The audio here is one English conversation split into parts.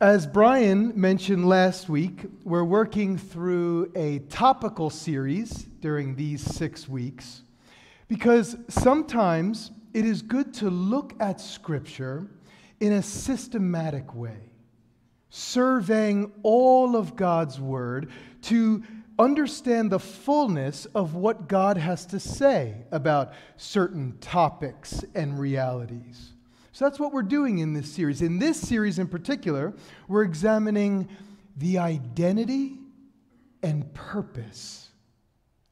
As Brian mentioned last week, we're working through a topical series during these six weeks because sometimes it is good to look at Scripture in a systematic way, surveying all of God's Word to understand the fullness of what God has to say about certain topics and realities. So that's what we're doing in this series. In this series in particular, we're examining the identity and purpose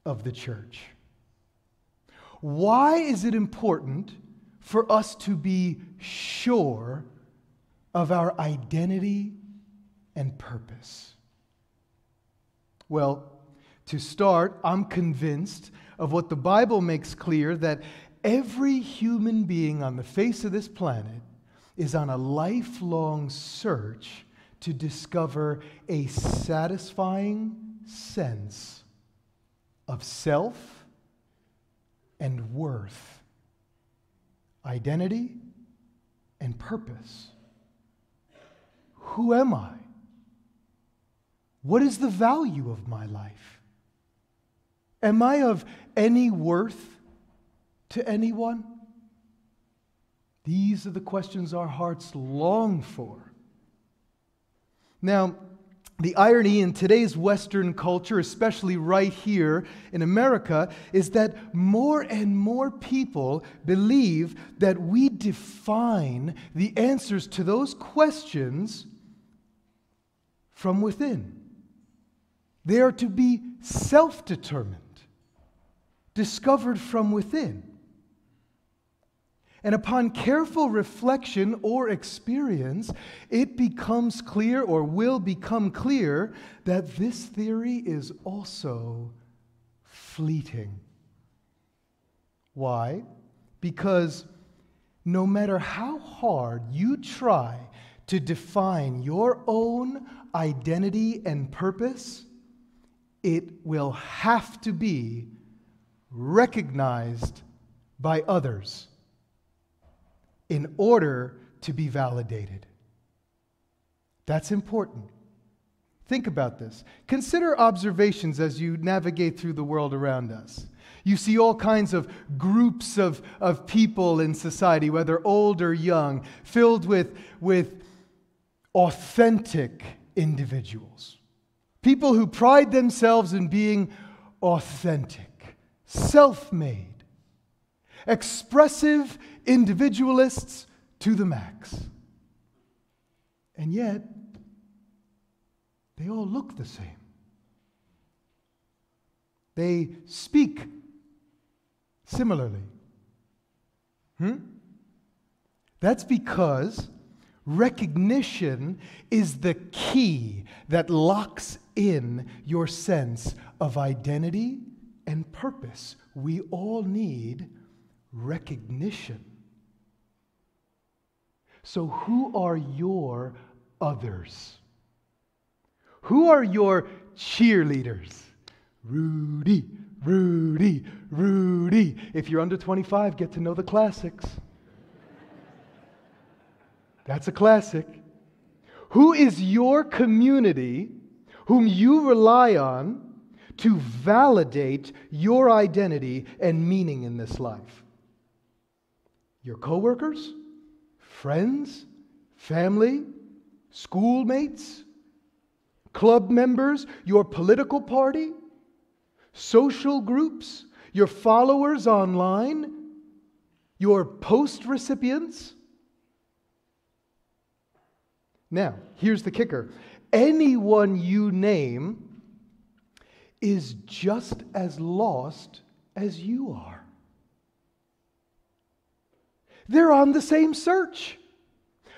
of the church. Why is it important for us to be sure of our identity and purpose? Well, to start, I'm convinced of what the Bible makes clear that every human being on the face of this planet is on a lifelong search to discover a satisfying sense of self and worth, identity and purpose. Who am I? What is the value of my life? Am I of any worth to anyone? These are the questions our hearts long for. Now, the irony in today's Western culture, especially right here in America, is that more and more people believe that we define the answers to those questions from within. They are to be self determined, discovered from within. And upon careful reflection or experience, it becomes clear or will become clear that this theory is also fleeting. Why? Because no matter how hard you try to define your own identity and purpose, it will have to be recognized by others in order to be validated. That's important. Think about this. Consider observations as you navigate through the world around us. You see all kinds of groups of, of people in society, whether old or young, filled with, with authentic individuals. People who pride themselves in being authentic, self made, expressive individualists to the max. And yet, they all look the same. They speak similarly. Hmm? That's because recognition is the key that locks in your sense of identity and purpose. We all need recognition. So, who are your others? Who are your cheerleaders? Rudy, Rudy, Rudy. If you're under 25, get to know the classics. That's a classic. Who is your community whom you rely on to validate your identity and meaning in this life? Your coworkers, friends, family, schoolmates, club members, your political party, social groups, your followers online, your post recipients. Now, here's the kicker anyone you name is just as lost as you are. They're on the same search,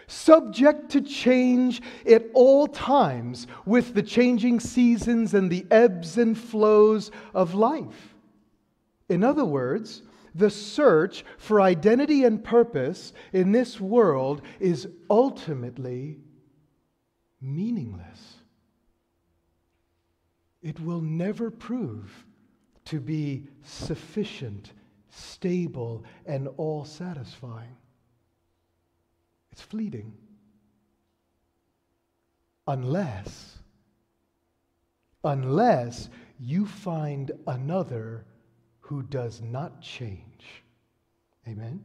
subject to change at all times with the changing seasons and the ebbs and flows of life. In other words, the search for identity and purpose in this world is ultimately meaningless. It will never prove to be sufficient stable, and all satisfying. It's fleeting. unless, unless you find another who does not change. Amen?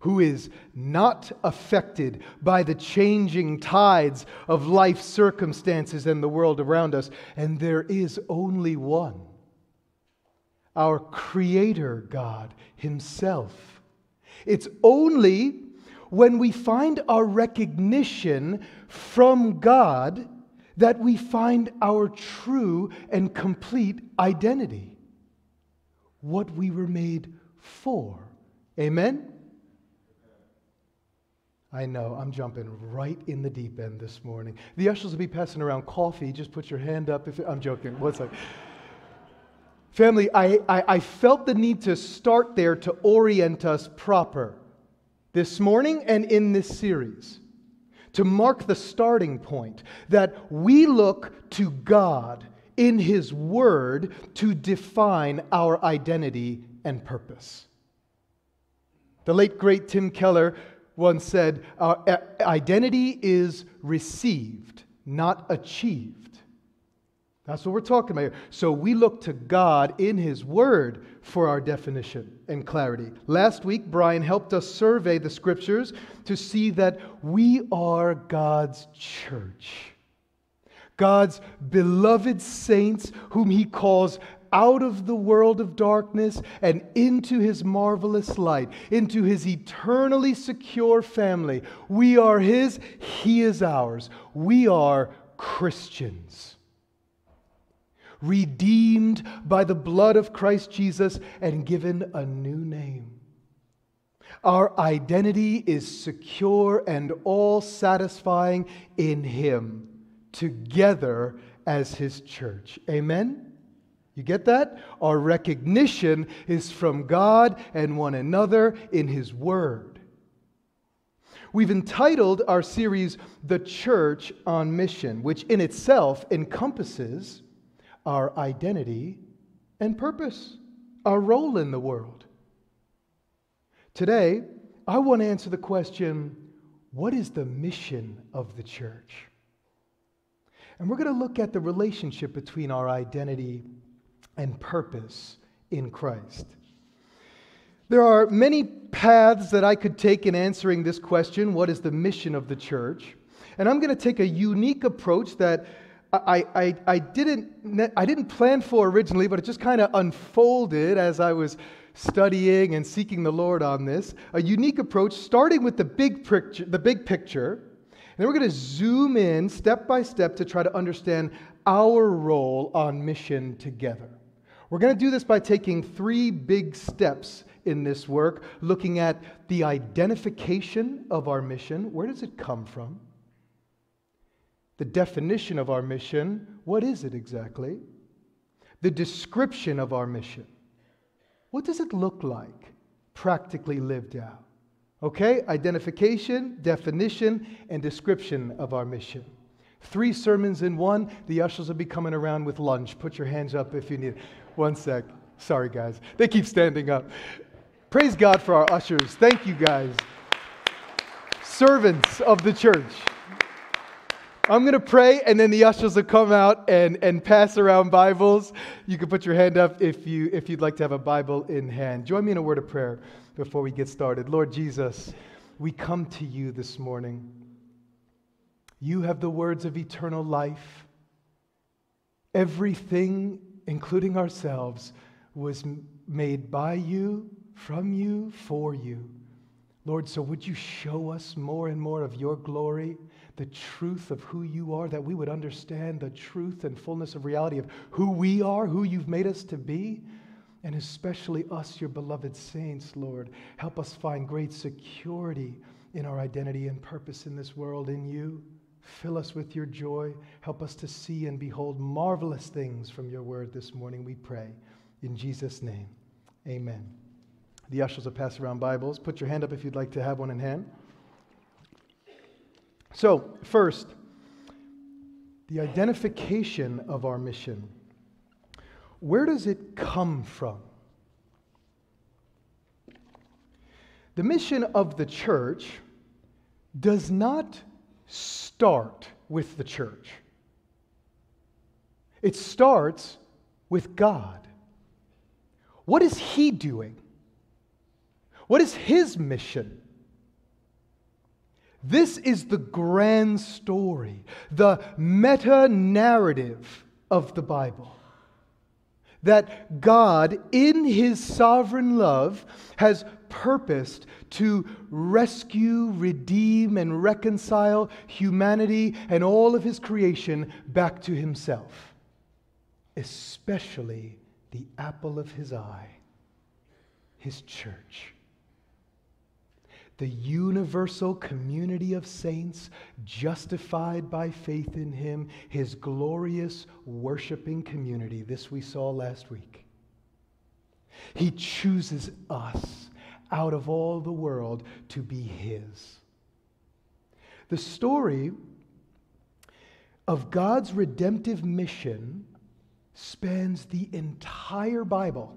Who is not affected by the changing tides of life circumstances and the world around us. And there is only one our Creator God Himself. It's only when we find our recognition from God that we find our true and complete identity, what we were made for. Amen? I know, I'm jumping right in the deep end this morning. The ushers will be passing around coffee. Just put your hand up if I'm joking. One second. Family, I, I, I, felt the need to start there to orient us proper this morning and in this series, to mark the starting point that we look to God in His Word to define our identity and purpose. The late, great Tim Keller once said, Our identity is received, not achieved. That's what we're talking about here. So we look to God in His Word for our definition and clarity. Last week, Brian helped us survey the scriptures to see that we are God's church. God's beloved saints, whom He calls out of the world of darkness and into His marvelous light, into His eternally secure family. We are His, He is ours. We are Christians redeemed by the blood of Christ Jesus, and given a new name. Our identity is secure and all satisfying in Him, together as His church. Amen? You get that? Our recognition is from God and one another in His Word. We've entitled our series, The Church on Mission, which in itself encompasses our identity and purpose, our role in the world. Today, I want to answer the question what is the mission of the church? And we're going to look at the relationship between our identity and purpose in Christ. There are many paths that I could take in answering this question what is the mission of the church? And I'm going to take a unique approach that I, I, I, didn't, I didn't plan for originally, but it just kind of unfolded as I was studying and seeking the Lord on this. A unique approach, starting with the big picture, the big picture. And then we're going to zoom in step by step to try to understand our role on mission together. We're going to do this by taking three big steps in this work, looking at the identification of our mission. Where does it come from? The definition of our mission, what is it exactly? The description of our mission. What does it look like practically lived out? Okay, identification, definition, and description of our mission. Three sermons in one. The ushers will be coming around with lunch. Put your hands up if you need. One sec. Sorry, guys. They keep standing up. Praise God for our ushers. Thank you, guys. Servants of the church. I'm going to pray, and then the ushers will come out and, and pass around Bibles. You can put your hand up if, you, if you'd like to have a Bible in hand. Join me in a word of prayer before we get started. Lord Jesus, we come to you this morning. You have the words of eternal life. Everything, including ourselves, was made by you, from you, for you. Lord, so would you show us more and more of your glory? The truth of who you are, that we would understand the truth and fullness of reality of who we are, who you've made us to be, and especially us, your beloved saints, Lord. Help us find great security in our identity and purpose in this world in you. Fill us with your joy. Help us to see and behold marvelous things from your word this morning, we pray. In Jesus' name, amen. The ushers will pass around Bibles. Put your hand up if you'd like to have one in hand. So, first, the identification of our mission. Where does it come from? The mission of the church does not start with the church. It starts with God. What is He doing? What is His mission? This is the grand story, the meta narrative of the Bible. That God, in His sovereign love, has purposed to rescue, redeem, and reconcile humanity and all of His creation back to Himself, especially the apple of His eye, His church the universal community of saints, justified by faith in him, his glorious worshiping community. This we saw last week. He chooses us out of all the world to be his. The story of God's redemptive mission spans the entire Bible.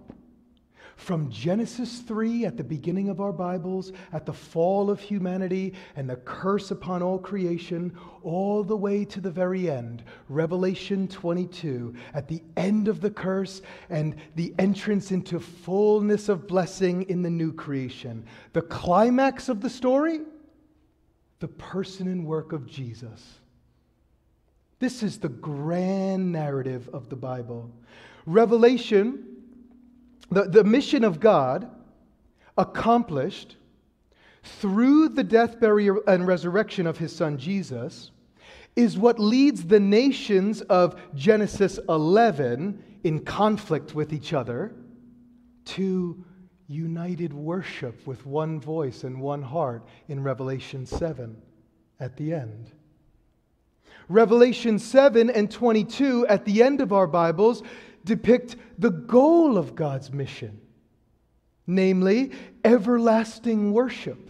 From Genesis 3 at the beginning of our Bibles, at the fall of humanity and the curse upon all creation, all the way to the very end, Revelation 22, at the end of the curse and the entrance into fullness of blessing in the new creation. The climax of the story? The person and work of Jesus. This is the grand narrative of the Bible. Revelation the, the mission of God accomplished through the death, burial, and resurrection of his son Jesus is what leads the nations of Genesis 11 in conflict with each other to united worship with one voice and one heart in Revelation 7 at the end. Revelation 7 and 22 at the end of our Bibles depict the goal of God's mission, namely everlasting worship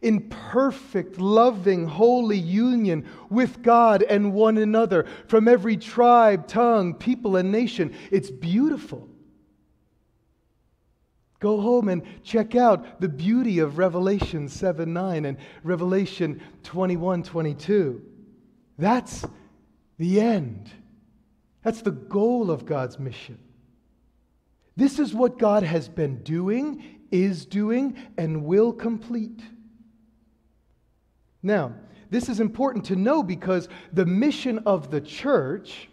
in perfect, loving, holy union with God and one another from every tribe, tongue, people, and nation. It's beautiful. Go home and check out the beauty of Revelation 7 9 and Revelation 21 22. That's the end. That's the goal of God's mission. This is what God has been doing, is doing, and will complete. Now, this is important to know because the mission of the church,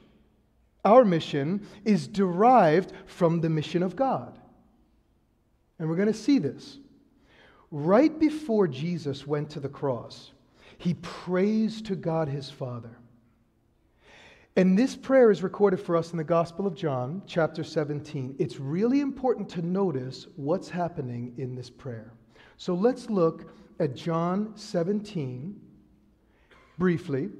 our mission, is derived from the mission of God. And we're going to see this. Right before Jesus went to the cross, he prays to God his Father. And this prayer is recorded for us in the Gospel of John, chapter 17. It's really important to notice what's happening in this prayer. So let's look at John 17 briefly.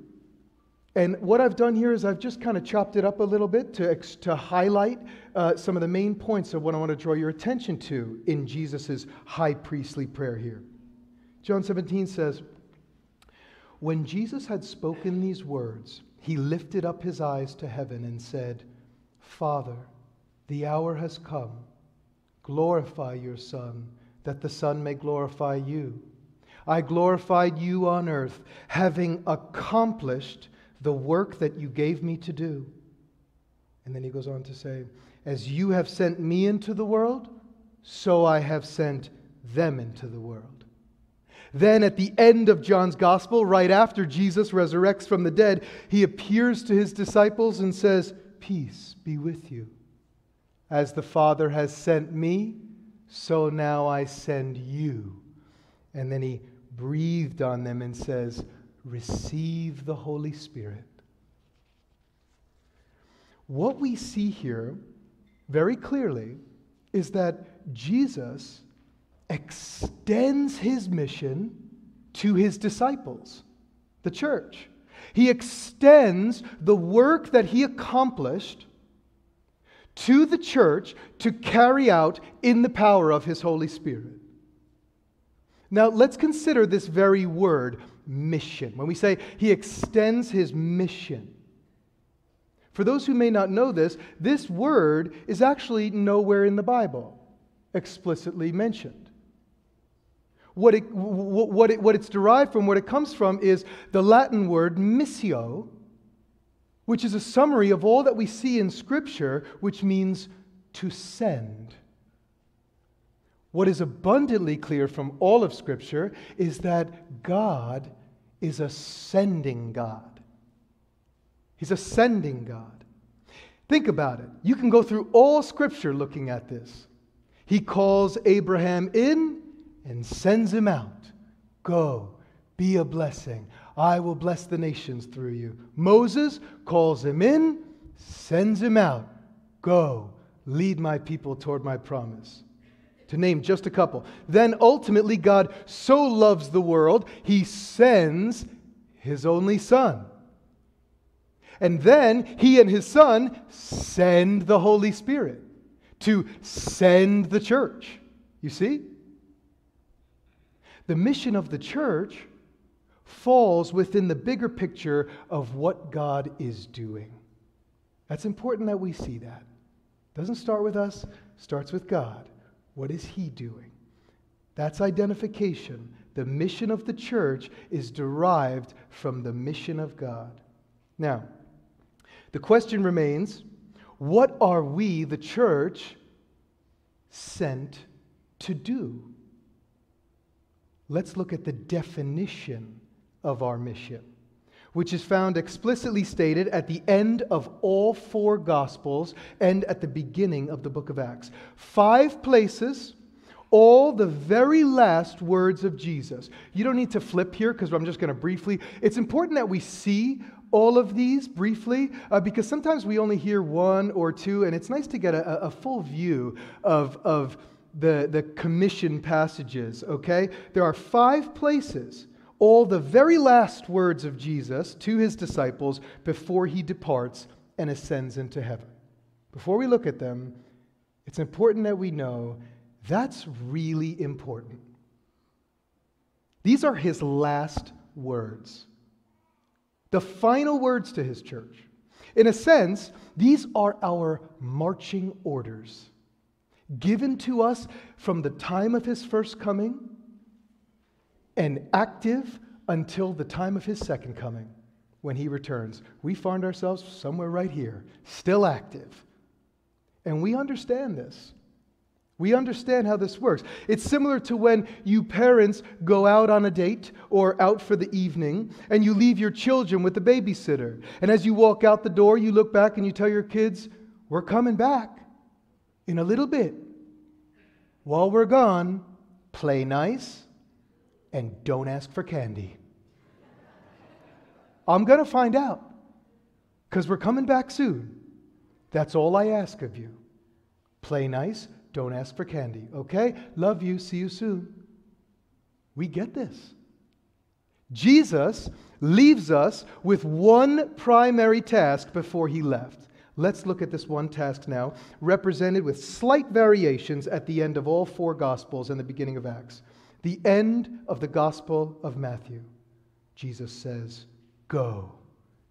And what I've done here is I've just kind of chopped it up a little bit to, to highlight uh, some of the main points of what I want to draw your attention to in Jesus' high priestly prayer here. John 17 says, When Jesus had spoken these words, he lifted up his eyes to heaven and said, Father, the hour has come. Glorify your Son, that the Son may glorify you. I glorified you on earth, having accomplished the work that you gave me to do. And then he goes on to say, As you have sent me into the world, so I have sent them into the world. Then, at the end of John's gospel, right after Jesus resurrects from the dead, he appears to his disciples and says, Peace be with you. As the Father has sent me, so now I send you. And then he breathed on them and says, Receive the Holy Spirit. What we see here very clearly is that Jesus extends his mission to his disciples, the church. He extends the work that he accomplished to the church to carry out in the power of his Holy Spirit. Now, let's consider this very word, mission. When we say he extends his mission, for those who may not know this, this word is actually nowhere in the Bible explicitly mentioned. What, it, what, it, what it's derived from, what it comes from, is the Latin word missio, which is a summary of all that we see in Scripture, which means to send. What is abundantly clear from all of Scripture is that God is a sending God. He's a sending God. Think about it. You can go through all Scripture looking at this. He calls Abraham in and sends him out. Go, be a blessing. I will bless the nations through you. Moses calls him in, sends him out. Go, lead my people toward my promise. To name just a couple. Then ultimately, God so loves the world, he sends his only son. And then he and his son send the Holy Spirit to send the church. You see? The mission of the church falls within the bigger picture of what God is doing. That's important that we see that. Doesn't start with us, starts with God. What is he doing? That's identification. The mission of the church is derived from the mission of God. Now, the question remains what are we, the church, sent to do? Let's look at the definition of our mission, which is found explicitly stated at the end of all four Gospels and at the beginning of the book of Acts. Five places all the very last words of Jesus. You don't need to flip here because I'm just going to briefly. It's important that we see all of these briefly uh, because sometimes we only hear one or two, and it's nice to get a, a full view of, of the, the commission passages, okay? There are five places, all the very last words of Jesus to his disciples before he departs and ascends into heaven. Before we look at them, it's important that we know that's really important. These are his last words, the final words to his church. In a sense, these are our marching orders given to us from the time of his first coming and active until the time of his second coming when he returns. We find ourselves somewhere right here, still active. And we understand this. We understand how this works. It's similar to when you parents go out on a date or out for the evening and you leave your children with the babysitter. And as you walk out the door, you look back and you tell your kids, We're coming back in a little bit. While we're gone, play nice and don't ask for candy. I'm going to find out because we're coming back soon. That's all I ask of you. Play nice, don't ask for candy. Okay? Love you, see you soon. We get this. Jesus leaves us with one primary task before he left. Let's look at this one task now, represented with slight variations at the end of all four Gospels and the beginning of Acts. The end of the Gospel of Matthew. Jesus says, Go,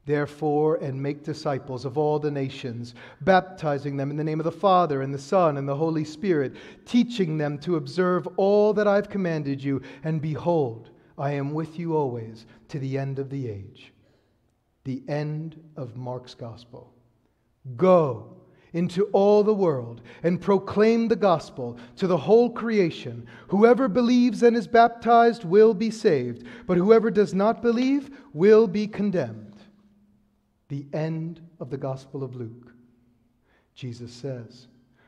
therefore, and make disciples of all the nations, baptizing them in the name of the Father, and the Son, and the Holy Spirit, teaching them to observe all that I've commanded you. And behold, I am with you always to the end of the age. The end of Mark's Gospel. Go into all the world and proclaim the gospel to the whole creation. Whoever believes and is baptized will be saved, but whoever does not believe will be condemned. The end of the Gospel of Luke. Jesus says,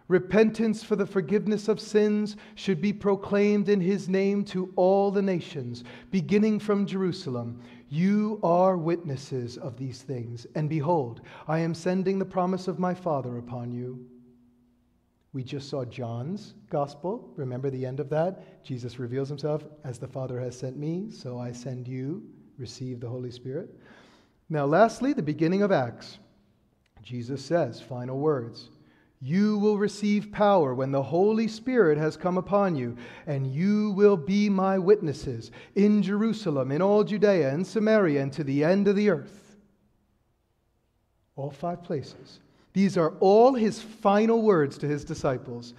Repentance for the forgiveness of sins should be proclaimed in his name to all the nations, beginning from Jerusalem. You are witnesses of these things. And behold, I am sending the promise of my Father upon you. We just saw John's gospel. Remember the end of that? Jesus reveals himself as the Father has sent me, so I send you. Receive the Holy Spirit. Now, lastly, the beginning of Acts. Jesus says, final words. You will receive power when the Holy Spirit has come upon you, and you will be my witnesses in Jerusalem, in all Judea and Samaria, and to the end of the earth. All five places. These are all his final words to his disciples.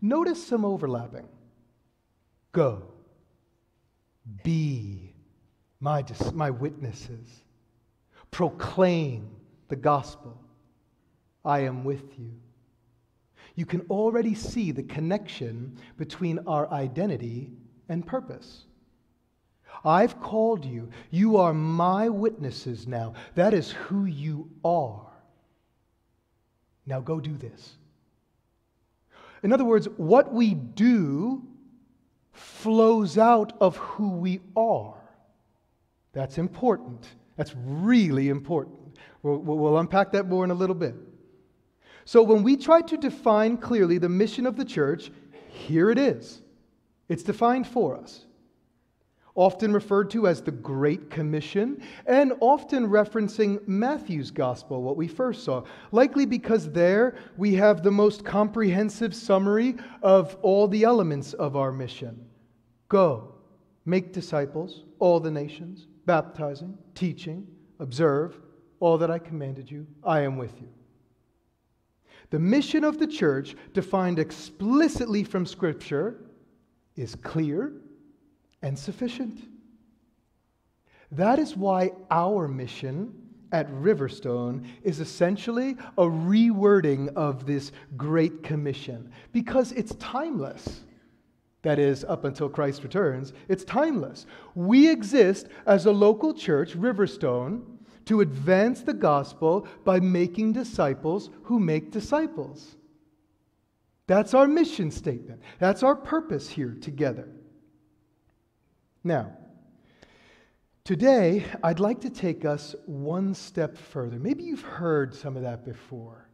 Notice some overlapping. Go. Be my, my witnesses. Proclaim the gospel. I am with you. You can already see the connection between our identity and purpose. I've called you. You are my witnesses now. That is who you are. Now go do this. In other words, what we do flows out of who we are. That's important. That's really important. We'll, we'll, unpack that more in a little bit. So, when we try to define clearly the mission of the church, here it is. It's defined for us often referred to as the Great Commission, and often referencing Matthew's Gospel, what we first saw. Likely because there we have the most comprehensive summary of all the elements of our mission. Go, make disciples, all the nations, baptizing, teaching, observe all that I commanded you. I am with you. The mission of the church, defined explicitly from Scripture, is clear and sufficient. That is why our mission at Riverstone is essentially a rewording of this Great Commission because it's timeless. That is, up until Christ returns, it's timeless. We exist as a local church, Riverstone, to advance the gospel by making disciples who make disciples. That's our mission statement. That's our purpose here together. Now, today I'd like to take us one step further. Maybe you've heard some of that before.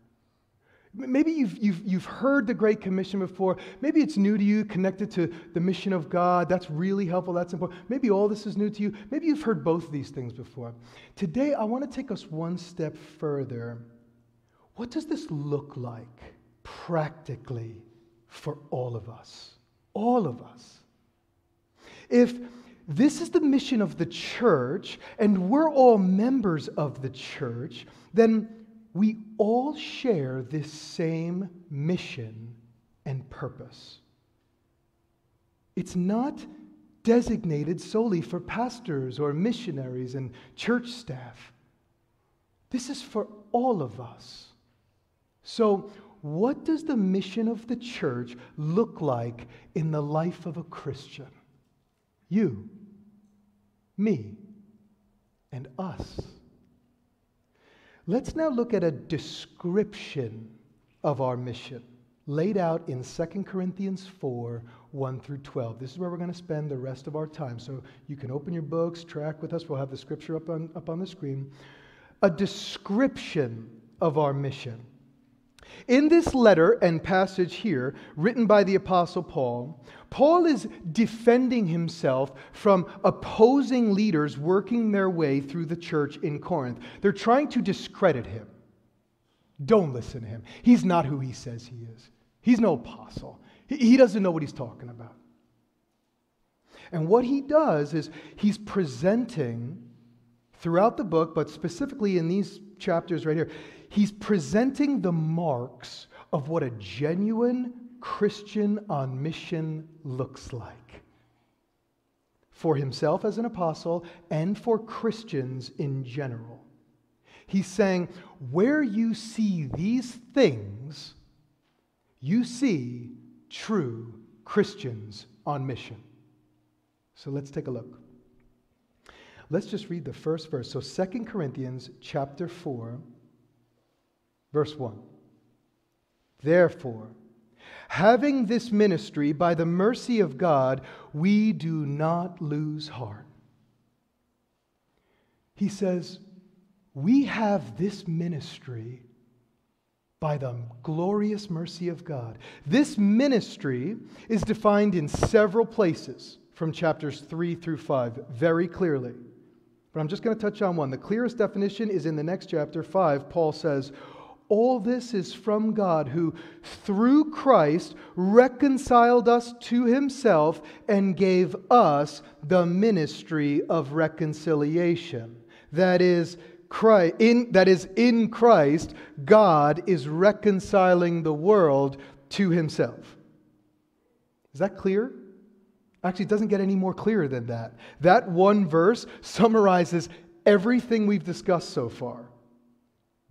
Maybe you've, you've, you've heard the Great Commission before. Maybe it's new to you, connected to the mission of God. That's really helpful. That's important. Maybe all this is new to you. Maybe you've heard both of these things before. Today, I want to take us one step further. What does this look like practically for all of us? All of us. If this is the mission of the church, and we're all members of the church, then we all share this same mission and purpose. It's not designated solely for pastors or missionaries and church staff. This is for all of us. So, what does the mission of the church look like in the life of a Christian? You me, and us. Let's now look at a description of our mission laid out in 2 Corinthians 4 1 through 12. This is where we're going to spend the rest of our time. So you can open your books, track with us. We'll have the scripture up on, up on the screen. A description of our mission. In this letter and passage here, written by the Apostle Paul, Paul is defending himself from opposing leaders working their way through the church in Corinth. They're trying to discredit him. Don't listen to him. He's not who he says he is, he's no apostle. He doesn't know what he's talking about. And what he does is he's presenting throughout the book, but specifically in these chapters right here, he's presenting the marks of what a genuine Christian on mission looks like for himself as an apostle and for Christians in general. He's saying, where you see these things, you see true Christians on mission. So let's take a look. Let's just read the first verse. So Second Corinthians chapter 4 verse 1. Therefore, Having this ministry by the mercy of God, we do not lose heart. He says, We have this ministry by the glorious mercy of God. This ministry is defined in several places from chapters 3 through 5 very clearly. But I'm just going to touch on one. The clearest definition is in the next chapter 5. Paul says, all this is from God, who through Christ reconciled us to himself and gave us the ministry of reconciliation. That is, Christ, in, that is, in Christ, God is reconciling the world to himself. Is that clear? Actually, it doesn't get any more clear than that. That one verse summarizes everything we've discussed so far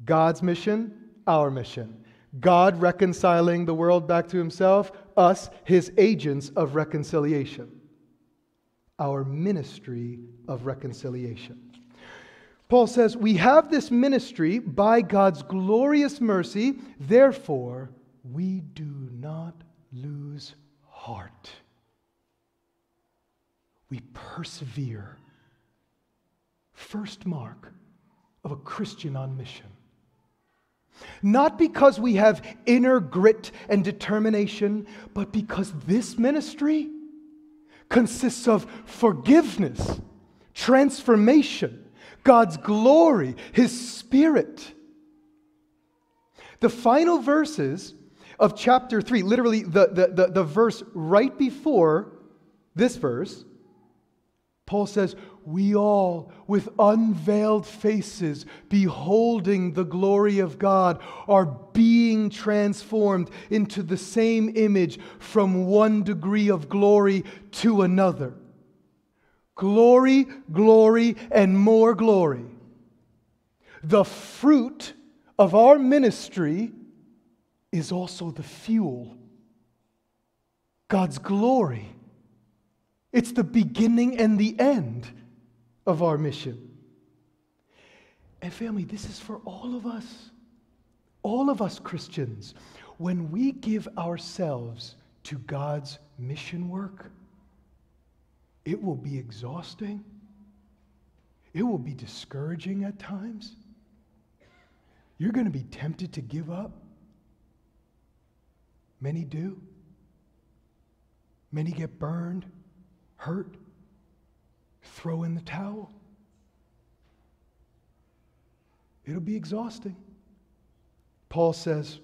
God's mission, our mission. God reconciling the world back to himself, us, his agents of reconciliation. Our ministry of reconciliation. Paul says, We have this ministry by God's glorious mercy, therefore, we do not lose heart. We persevere. First mark of a Christian on mission. Not because we have inner grit and determination, but because this ministry consists of forgiveness, transformation, God's glory, His Spirit. The final verses of chapter 3, literally the, the, the, the verse right before this verse, Paul says, We all, with unveiled faces, beholding the glory of God, are being transformed into the same image from one degree of glory to another. Glory, glory, and more glory. The fruit of our ministry is also the fuel. God's glory it's the beginning and the end of our mission. And, family, this is for all of us, all of us Christians. When we give ourselves to God's mission work, it will be exhausting. It will be discouraging at times. You're going to be tempted to give up. Many do. Many get burned hurt, throw in the towel. It'll be exhausting. Paul says,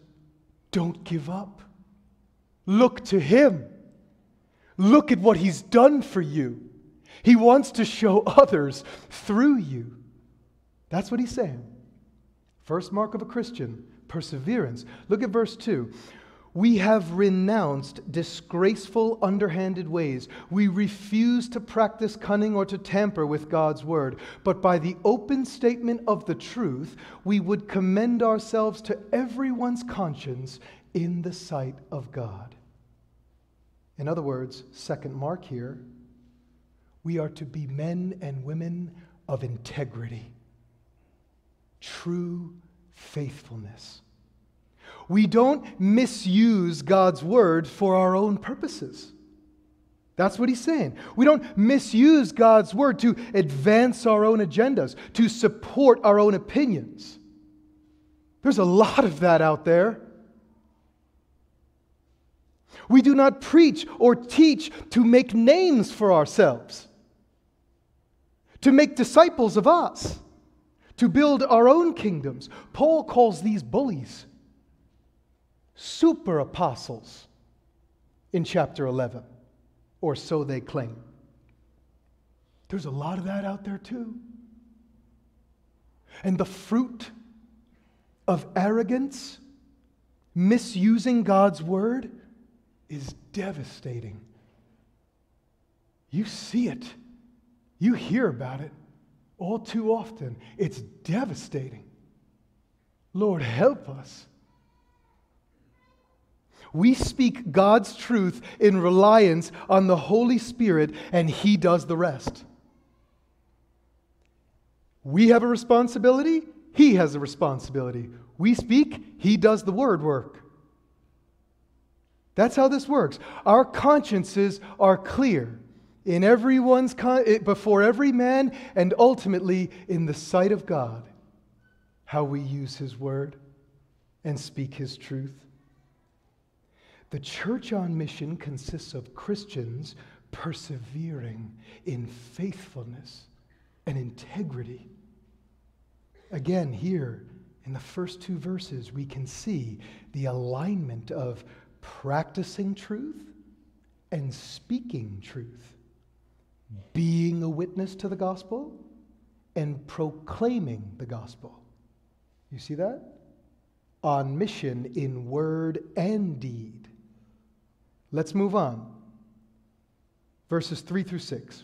don't give up. Look to him. Look at what he's done for you. He wants to show others through you. That's what he's saying. First mark of a Christian perseverance. Look at verse 2. We have renounced disgraceful, underhanded ways. We refuse to practice cunning or to tamper with God's word. But by the open statement of the truth, we would commend ourselves to everyone's conscience in the sight of God. In other words, second mark here, we are to be men and women of integrity, true faithfulness. We don't misuse God's word for our own purposes. That's what he's saying. We don't misuse God's word to advance our own agendas, to support our own opinions. There's a lot of that out there. We do not preach or teach to make names for ourselves, to make disciples of us, to build our own kingdoms. Paul calls these bullies super apostles in chapter 11, or so they claim. There's a lot of that out there too. And the fruit of arrogance, misusing God's word, is devastating. You see it, you hear about it all too often. It's devastating. Lord, help us. We speak God's truth in reliance on the Holy Spirit, and He does the rest. We have a responsibility, He has a responsibility. We speak, He does the word work. That's how this works. Our consciences are clear in everyone's con- eh, before every man and ultimately in the sight of God how we use his word and speak his truth. The church on mission consists of Christians persevering in faithfulness and integrity. Again, here in the first two verses, we can see the alignment of practicing truth and speaking truth, being a witness to the gospel and proclaiming the gospel. You see that? On mission in word and deed. Let's move on. verses 3 through 6.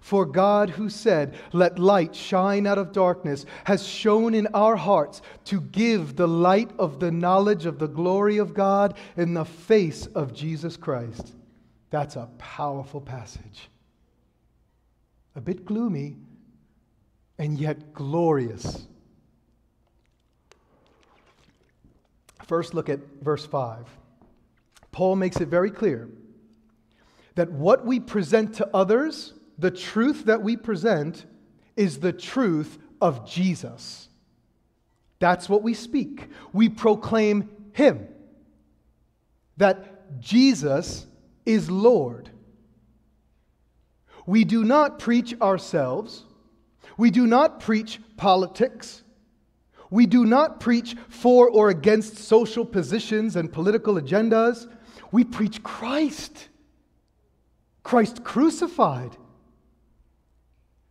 For God, who said, Let light shine out of darkness, has shone in our hearts to give the light of the knowledge of the glory of God in the face of Jesus Christ. That's a powerful passage. A bit gloomy, and yet glorious. First, look at verse 5. Paul makes it very clear that what we present to others the truth that we present is the truth of Jesus. That's what we speak. We proclaim Him. That Jesus is Lord. We do not preach ourselves. We do not preach politics. We do not preach for or against social positions and political agendas. We preach Christ. Christ crucified.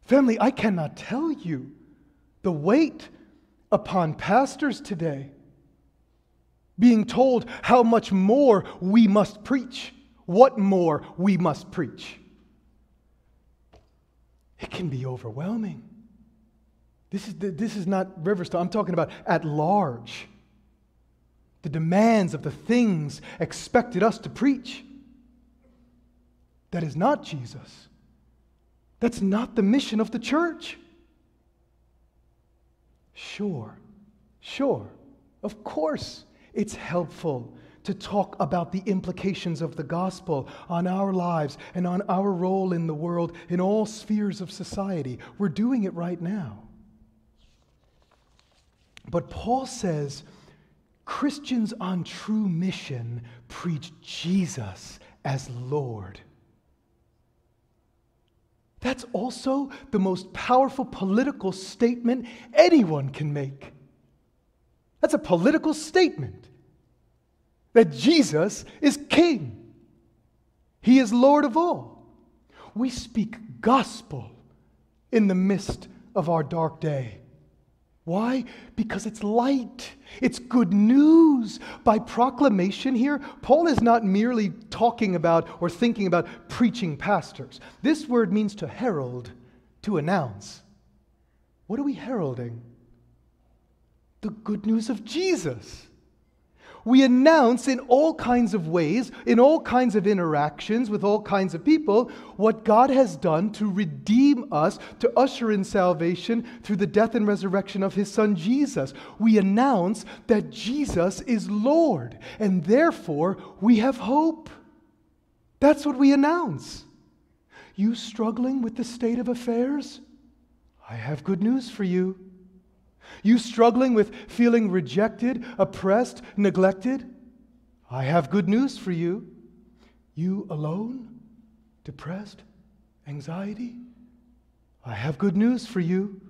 Family, I cannot tell you the weight upon pastors today being told how much more we must preach, what more we must preach. It can be overwhelming. This is, this is not Riverstone. I'm talking about at large. The demands of the things expected us to preach. That is not Jesus. That's not the mission of the church. Sure, sure, of course, it's helpful to talk about the implications of the gospel on our lives and on our role in the world in all spheres of society. We're doing it right now. But Paul says Christians on true mission preach Jesus as Lord. That's also the most powerful political statement anyone can make. That's a political statement that Jesus is king, he is Lord of all. We speak gospel in the midst of our dark day. Why? Because it's light. It's good news. By proclamation here, Paul is not merely talking about or thinking about preaching pastors. This word means to herald, to announce. What are we heralding? The good news of Jesus we announce in all kinds of ways, in all kinds of interactions with all kinds of people, what God has done to redeem us, to usher in salvation through the death and resurrection of his son Jesus. We announce that Jesus is Lord, and therefore we have hope. That's what we announce. You struggling with the state of affairs? I have good news for you. You struggling with feeling rejected, oppressed, neglected? I have good news for you. You alone, depressed, anxiety? I have good news for you.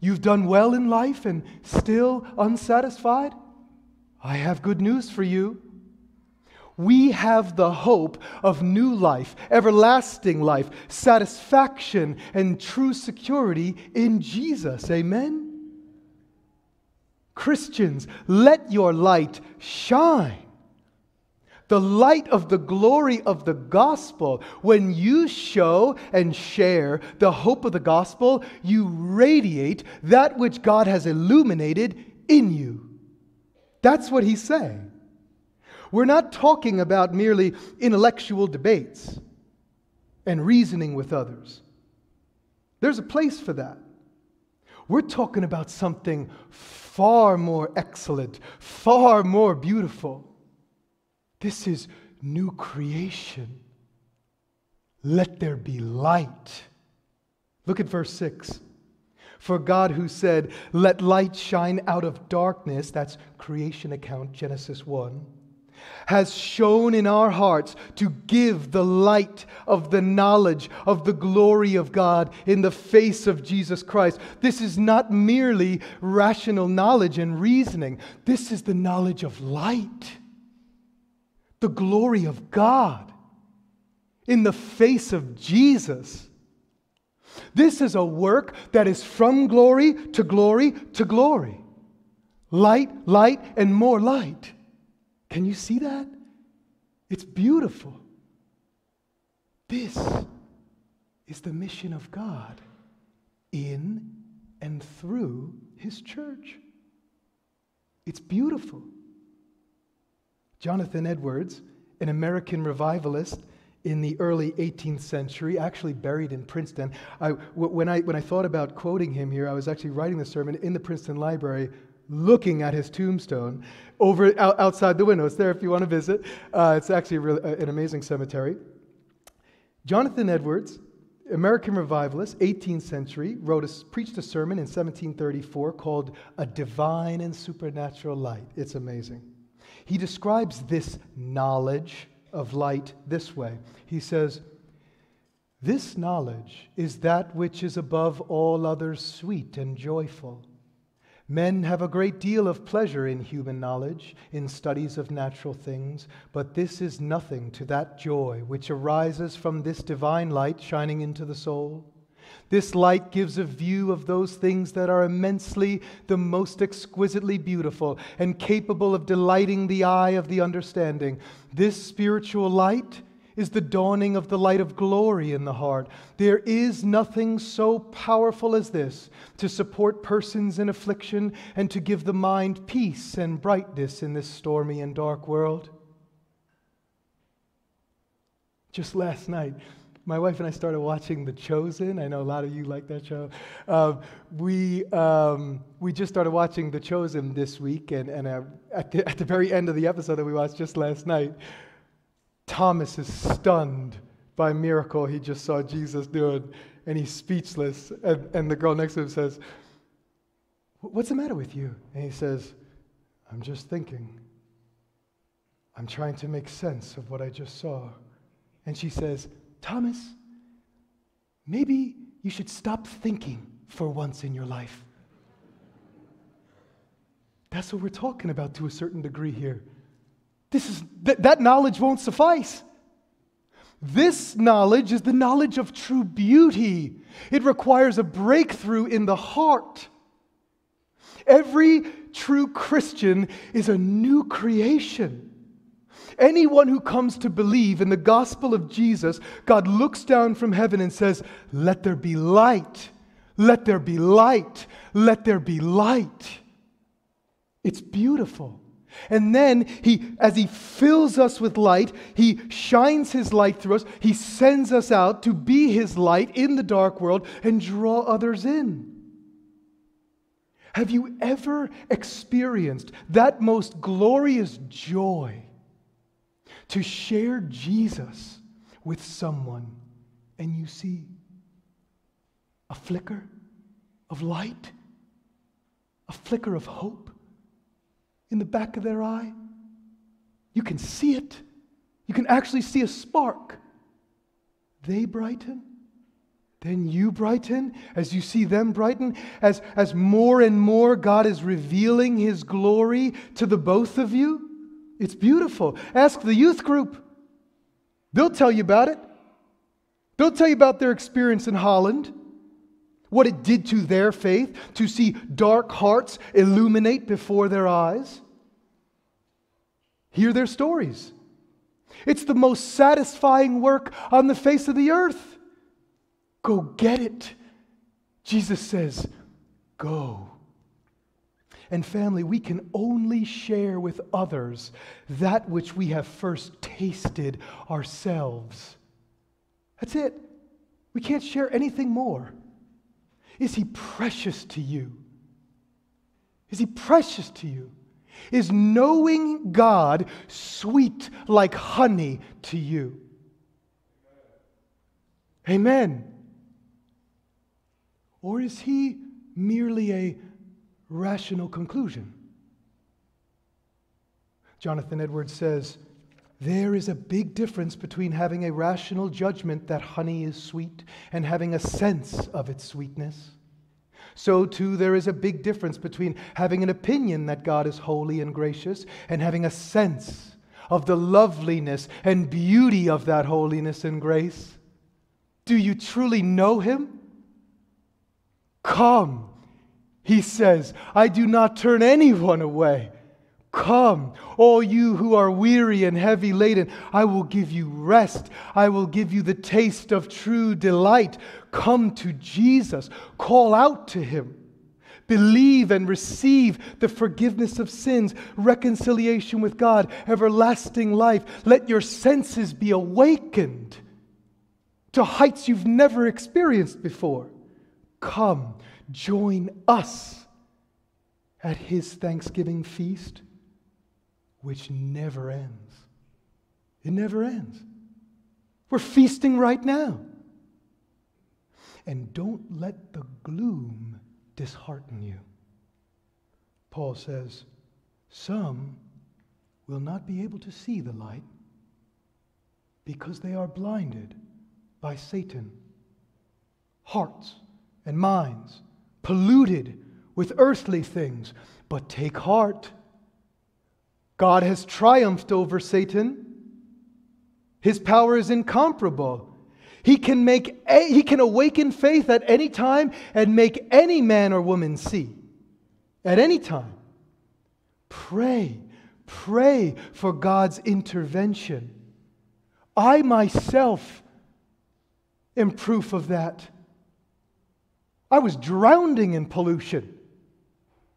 You've done well in life and still unsatisfied? I have good news for you. We have the hope of new life, everlasting life, satisfaction, and true security in Jesus. Amen? Christians, let your light shine. The light of the glory of the gospel. When you show and share the hope of the gospel, you radiate that which God has illuminated in you. That's what he's saying. We're not talking about merely intellectual debates and reasoning with others. There's a place for that. We're talking about something far more excellent, far more beautiful. This is new creation. Let there be light. Look at verse 6. For God, who said, Let light shine out of darkness, that's creation account, Genesis 1, has shone in our hearts to give the light of the knowledge of the glory of God in the face of Jesus Christ. This is not merely rational knowledge and reasoning, this is the knowledge of light, the glory of God in the face of Jesus. This is a work that is from glory to glory to glory. Light, light, and more light. Can you see that? It's beautiful. This is the mission of God in and through His church. It's beautiful. Jonathan Edwards, an American revivalist in the early 18th century, actually buried in Princeton. I, when, I, when I thought about quoting him here, I was actually writing the sermon in the Princeton Library looking at his tombstone over out, outside the window. It's there if you want to visit. Uh, it's actually really, uh, an amazing cemetery. Jonathan Edwards, American revivalist, 18th century, wrote a, preached a sermon in 1734 called A Divine and Supernatural Light. It's amazing. He describes this knowledge of light this way. He says, This knowledge is that which is above all others sweet and joyful Men have a great deal of pleasure in human knowledge, in studies of natural things, but this is nothing to that joy which arises from this divine light shining into the soul. This light gives a view of those things that are immensely, the most exquisitely beautiful, and capable of delighting the eye of the understanding. This spiritual light is the dawning of the light of glory in the heart. There is nothing so powerful as this to support persons in affliction and to give the mind peace and brightness in this stormy and dark world. Just last night, my wife and I started watching The Chosen. I know a lot of you like that show. Uh, we, um, we just started watching The Chosen this week, and, and uh, at, the, at the very end of the episode that we watched just last night, Thomas is stunned by a miracle he just saw Jesus do and he's speechless. And, and the girl next to him says, What's the matter with you? And he says, I'm just thinking. I'm trying to make sense of what I just saw. And she says, Thomas, maybe you should stop thinking for once in your life. That's what we're talking about to a certain degree here. This is, th- that knowledge won't suffice. This knowledge is the knowledge of true beauty. It requires a breakthrough in the heart. Every true Christian is a new creation. Anyone who comes to believe in the gospel of Jesus, God looks down from heaven and says, Let there be light. Let there be light. Let there be light. It's beautiful. And then he, as he fills us with light, he shines his light through us. He sends us out to be his light in the dark world and draw others in. Have you ever experienced that most glorious joy to share Jesus with someone and you see a flicker of light, a flicker of hope? In the back of their eye. You can see it. You can actually see a spark. They brighten. Then you brighten as you see them brighten. As, as more and more God is revealing His glory to the both of you. It's beautiful. Ask the youth group, they'll tell you about it. They'll tell you about their experience in Holland, what it did to their faith to see dark hearts illuminate before their eyes. Hear their stories. It's the most satisfying work on the face of the earth. Go get it. Jesus says, Go. And family, we can only share with others that which we have first tasted ourselves. That's it. We can't share anything more. Is he precious to you? Is he precious to you? Is knowing God sweet like honey to you? Amen. Or is he merely a rational conclusion? Jonathan Edwards says, there is a big difference between having a rational judgment that honey is sweet and having a sense of its sweetness. So, too, there is a big difference between having an opinion that God is holy and gracious and having a sense of the loveliness and beauty of that holiness and grace. Do you truly know Him? Come, he says, I do not turn anyone away. Come, all you who are weary and heavy laden, I will give you rest. I will give you the taste of true delight. Come to Jesus, call out to him. Believe and receive the forgiveness of sins, reconciliation with God, everlasting life. Let your senses be awakened to heights you've never experienced before. Come, join us at his Thanksgiving feast which never ends. It never ends. We're feasting right now. And don't let the gloom dishearten you. Paul says, Some will not be able to see the light because they are blinded by Satan. Hearts and minds polluted with earthly things. But take heart God has triumphed over Satan. His power is incomparable. He can, make, he can awaken faith at any time and make any man or woman see. At any time. Pray, pray for God's intervention. I myself am proof of that. I was drowning in pollution,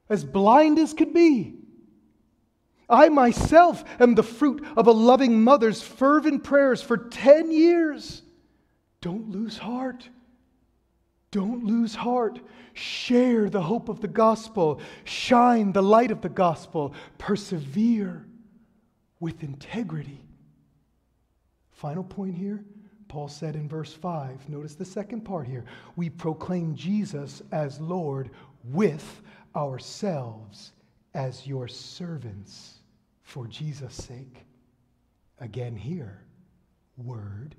as blind as could be. I myself am the fruit of a loving mother's fervent prayers for 10 years. Don't lose heart. Don't lose heart. Share the hope of the gospel. Shine the light of the gospel. Persevere with integrity. Final point here Paul said in verse 5. Notice the second part here. We proclaim Jesus as Lord with ourselves as your servants for Jesus' sake. Again, here, word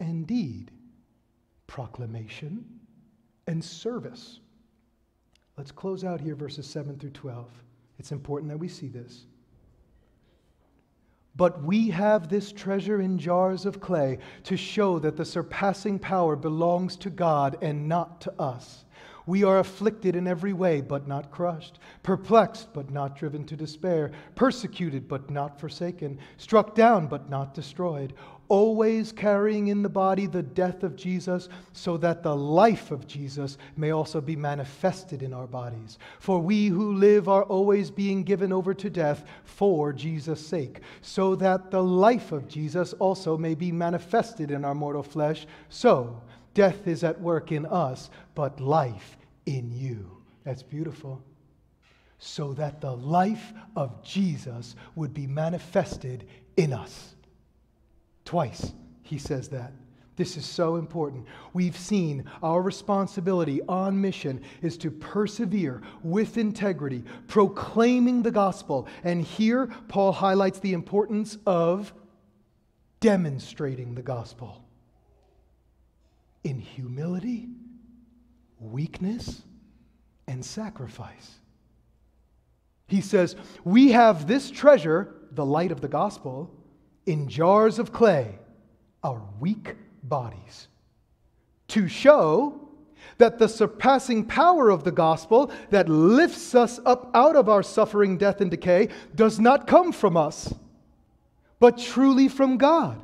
and deed, proclamation and service. Let's close out here verses 7 through 12. It's important that we see this. But we have this treasure in jars of clay to show that the surpassing power belongs to God and not to us. We are afflicted in every way, but not crushed, perplexed, but not driven to despair, persecuted, but not forsaken, struck down, but not destroyed, always carrying in the body the death of Jesus, so that the life of Jesus may also be manifested in our bodies. For we who live are always being given over to death for Jesus' sake, so that the life of Jesus also may be manifested in our mortal flesh. So, death is at work in us, but life in you. That's beautiful. So that the life of Jesus would be manifested in us. Twice he says that. This is so important. We've seen our responsibility on mission is to persevere with integrity, proclaiming the gospel. And here, Paul highlights the importance of demonstrating the gospel in humility weakness, and sacrifice. He says, We have this treasure, the light of the gospel, in jars of clay, our weak bodies, to show that the surpassing power of the gospel that lifts us up out of our suffering, death, and decay does not come from us, but truly from God.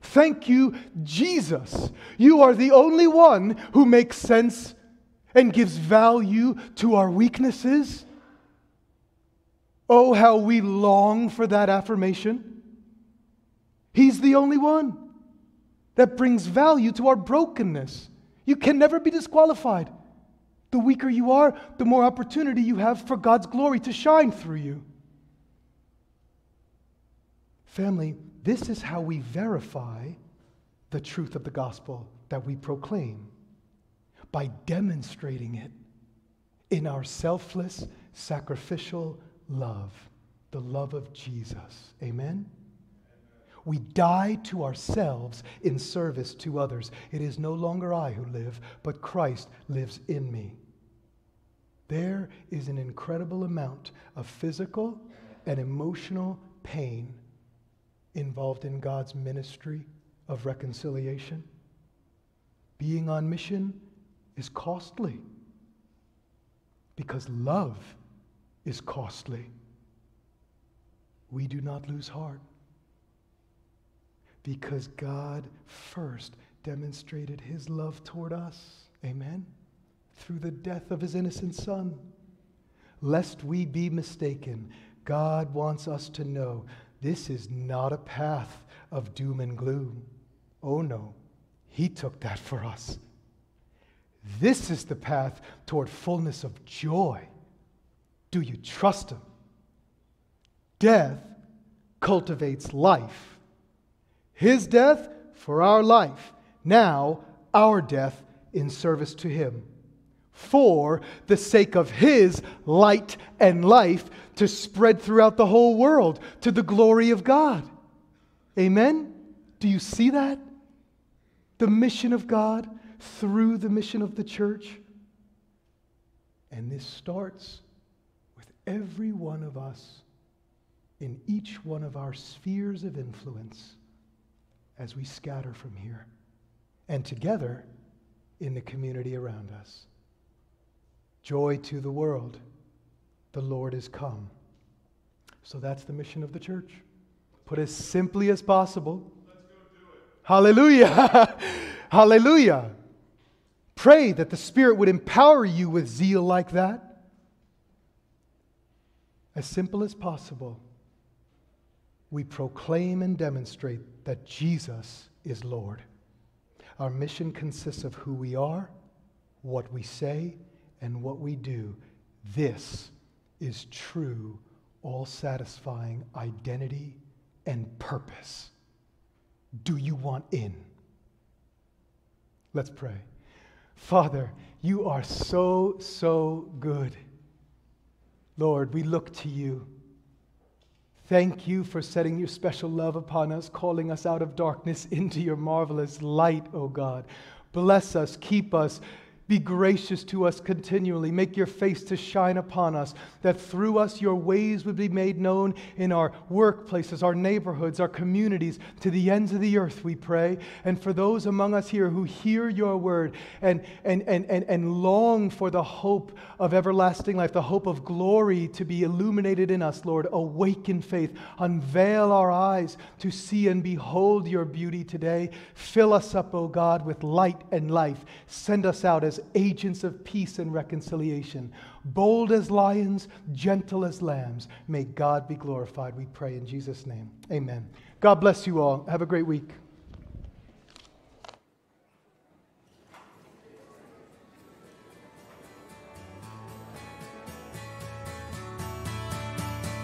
Thank you, Jesus. You are the only one who makes sense and gives value to our weaknesses. Oh, how we long for that affirmation. He's the only one that brings value to our brokenness. You can never be disqualified. The weaker you are, the more opportunity you have for God's glory to shine through you. Family, this is how we verify the truth of the gospel that we proclaim by demonstrating it in our selfless, sacrificial love the love of Jesus. Amen? We die to ourselves in service to others. It is no longer I who live, but Christ lives in me. There is an incredible amount of physical and emotional pain involved in God's ministry of reconciliation. Being on mission is costly because love is costly. We do not lose heart because God first demonstrated his love toward us. Amen. Through the death of his innocent son. Lest we be mistaken, God wants us to know this is not a path of doom and gloom. Oh no, he took that for us. This is the path toward fullness of joy. Do you trust him? Death cultivates life his death for our life. Now, our death in service to Him. For the sake of His light and life to spread throughout the whole world to the glory of God. Amen? Do you see that? The mission of God through the mission of the church. And this starts with every one of us in each one of our spheres of influence as we scatter from here and together in the community around us. Joy to the world. The Lord is come. So that's the mission of the church. Put as simply as possible. Hallelujah. Hallelujah. Pray that the Spirit would empower you with zeal like that. As simple as possible we proclaim and demonstrate that Jesus is Lord. Our mission consists of who we are, what we say, and what we do. This is true, all satisfying identity and purpose. Do you want in? Let's pray. Father, you are so, so good. Lord, we look to you. Thank you for setting your special love upon us, calling us out of darkness into your marvelous light, O oh God. Bless us, keep us, be gracious to us continually. Make your face to shine upon us, that through us your ways would be made known in our workplaces, our neighborhoods, our communities, to the ends of the earth, we pray. And for those among us here who hear your word and, and, and, and, and long for the hope of everlasting life, the hope of glory to be illuminated in us, Lord, awaken faith, unveil our eyes to see and behold your beauty today. Fill us up, O God, with light and life. Send us out agents of peace and reconciliation. Bold as lions, gentle as lambs. May God be glorified, we pray in Jesus' name. Amen. God bless you all. Have a great week.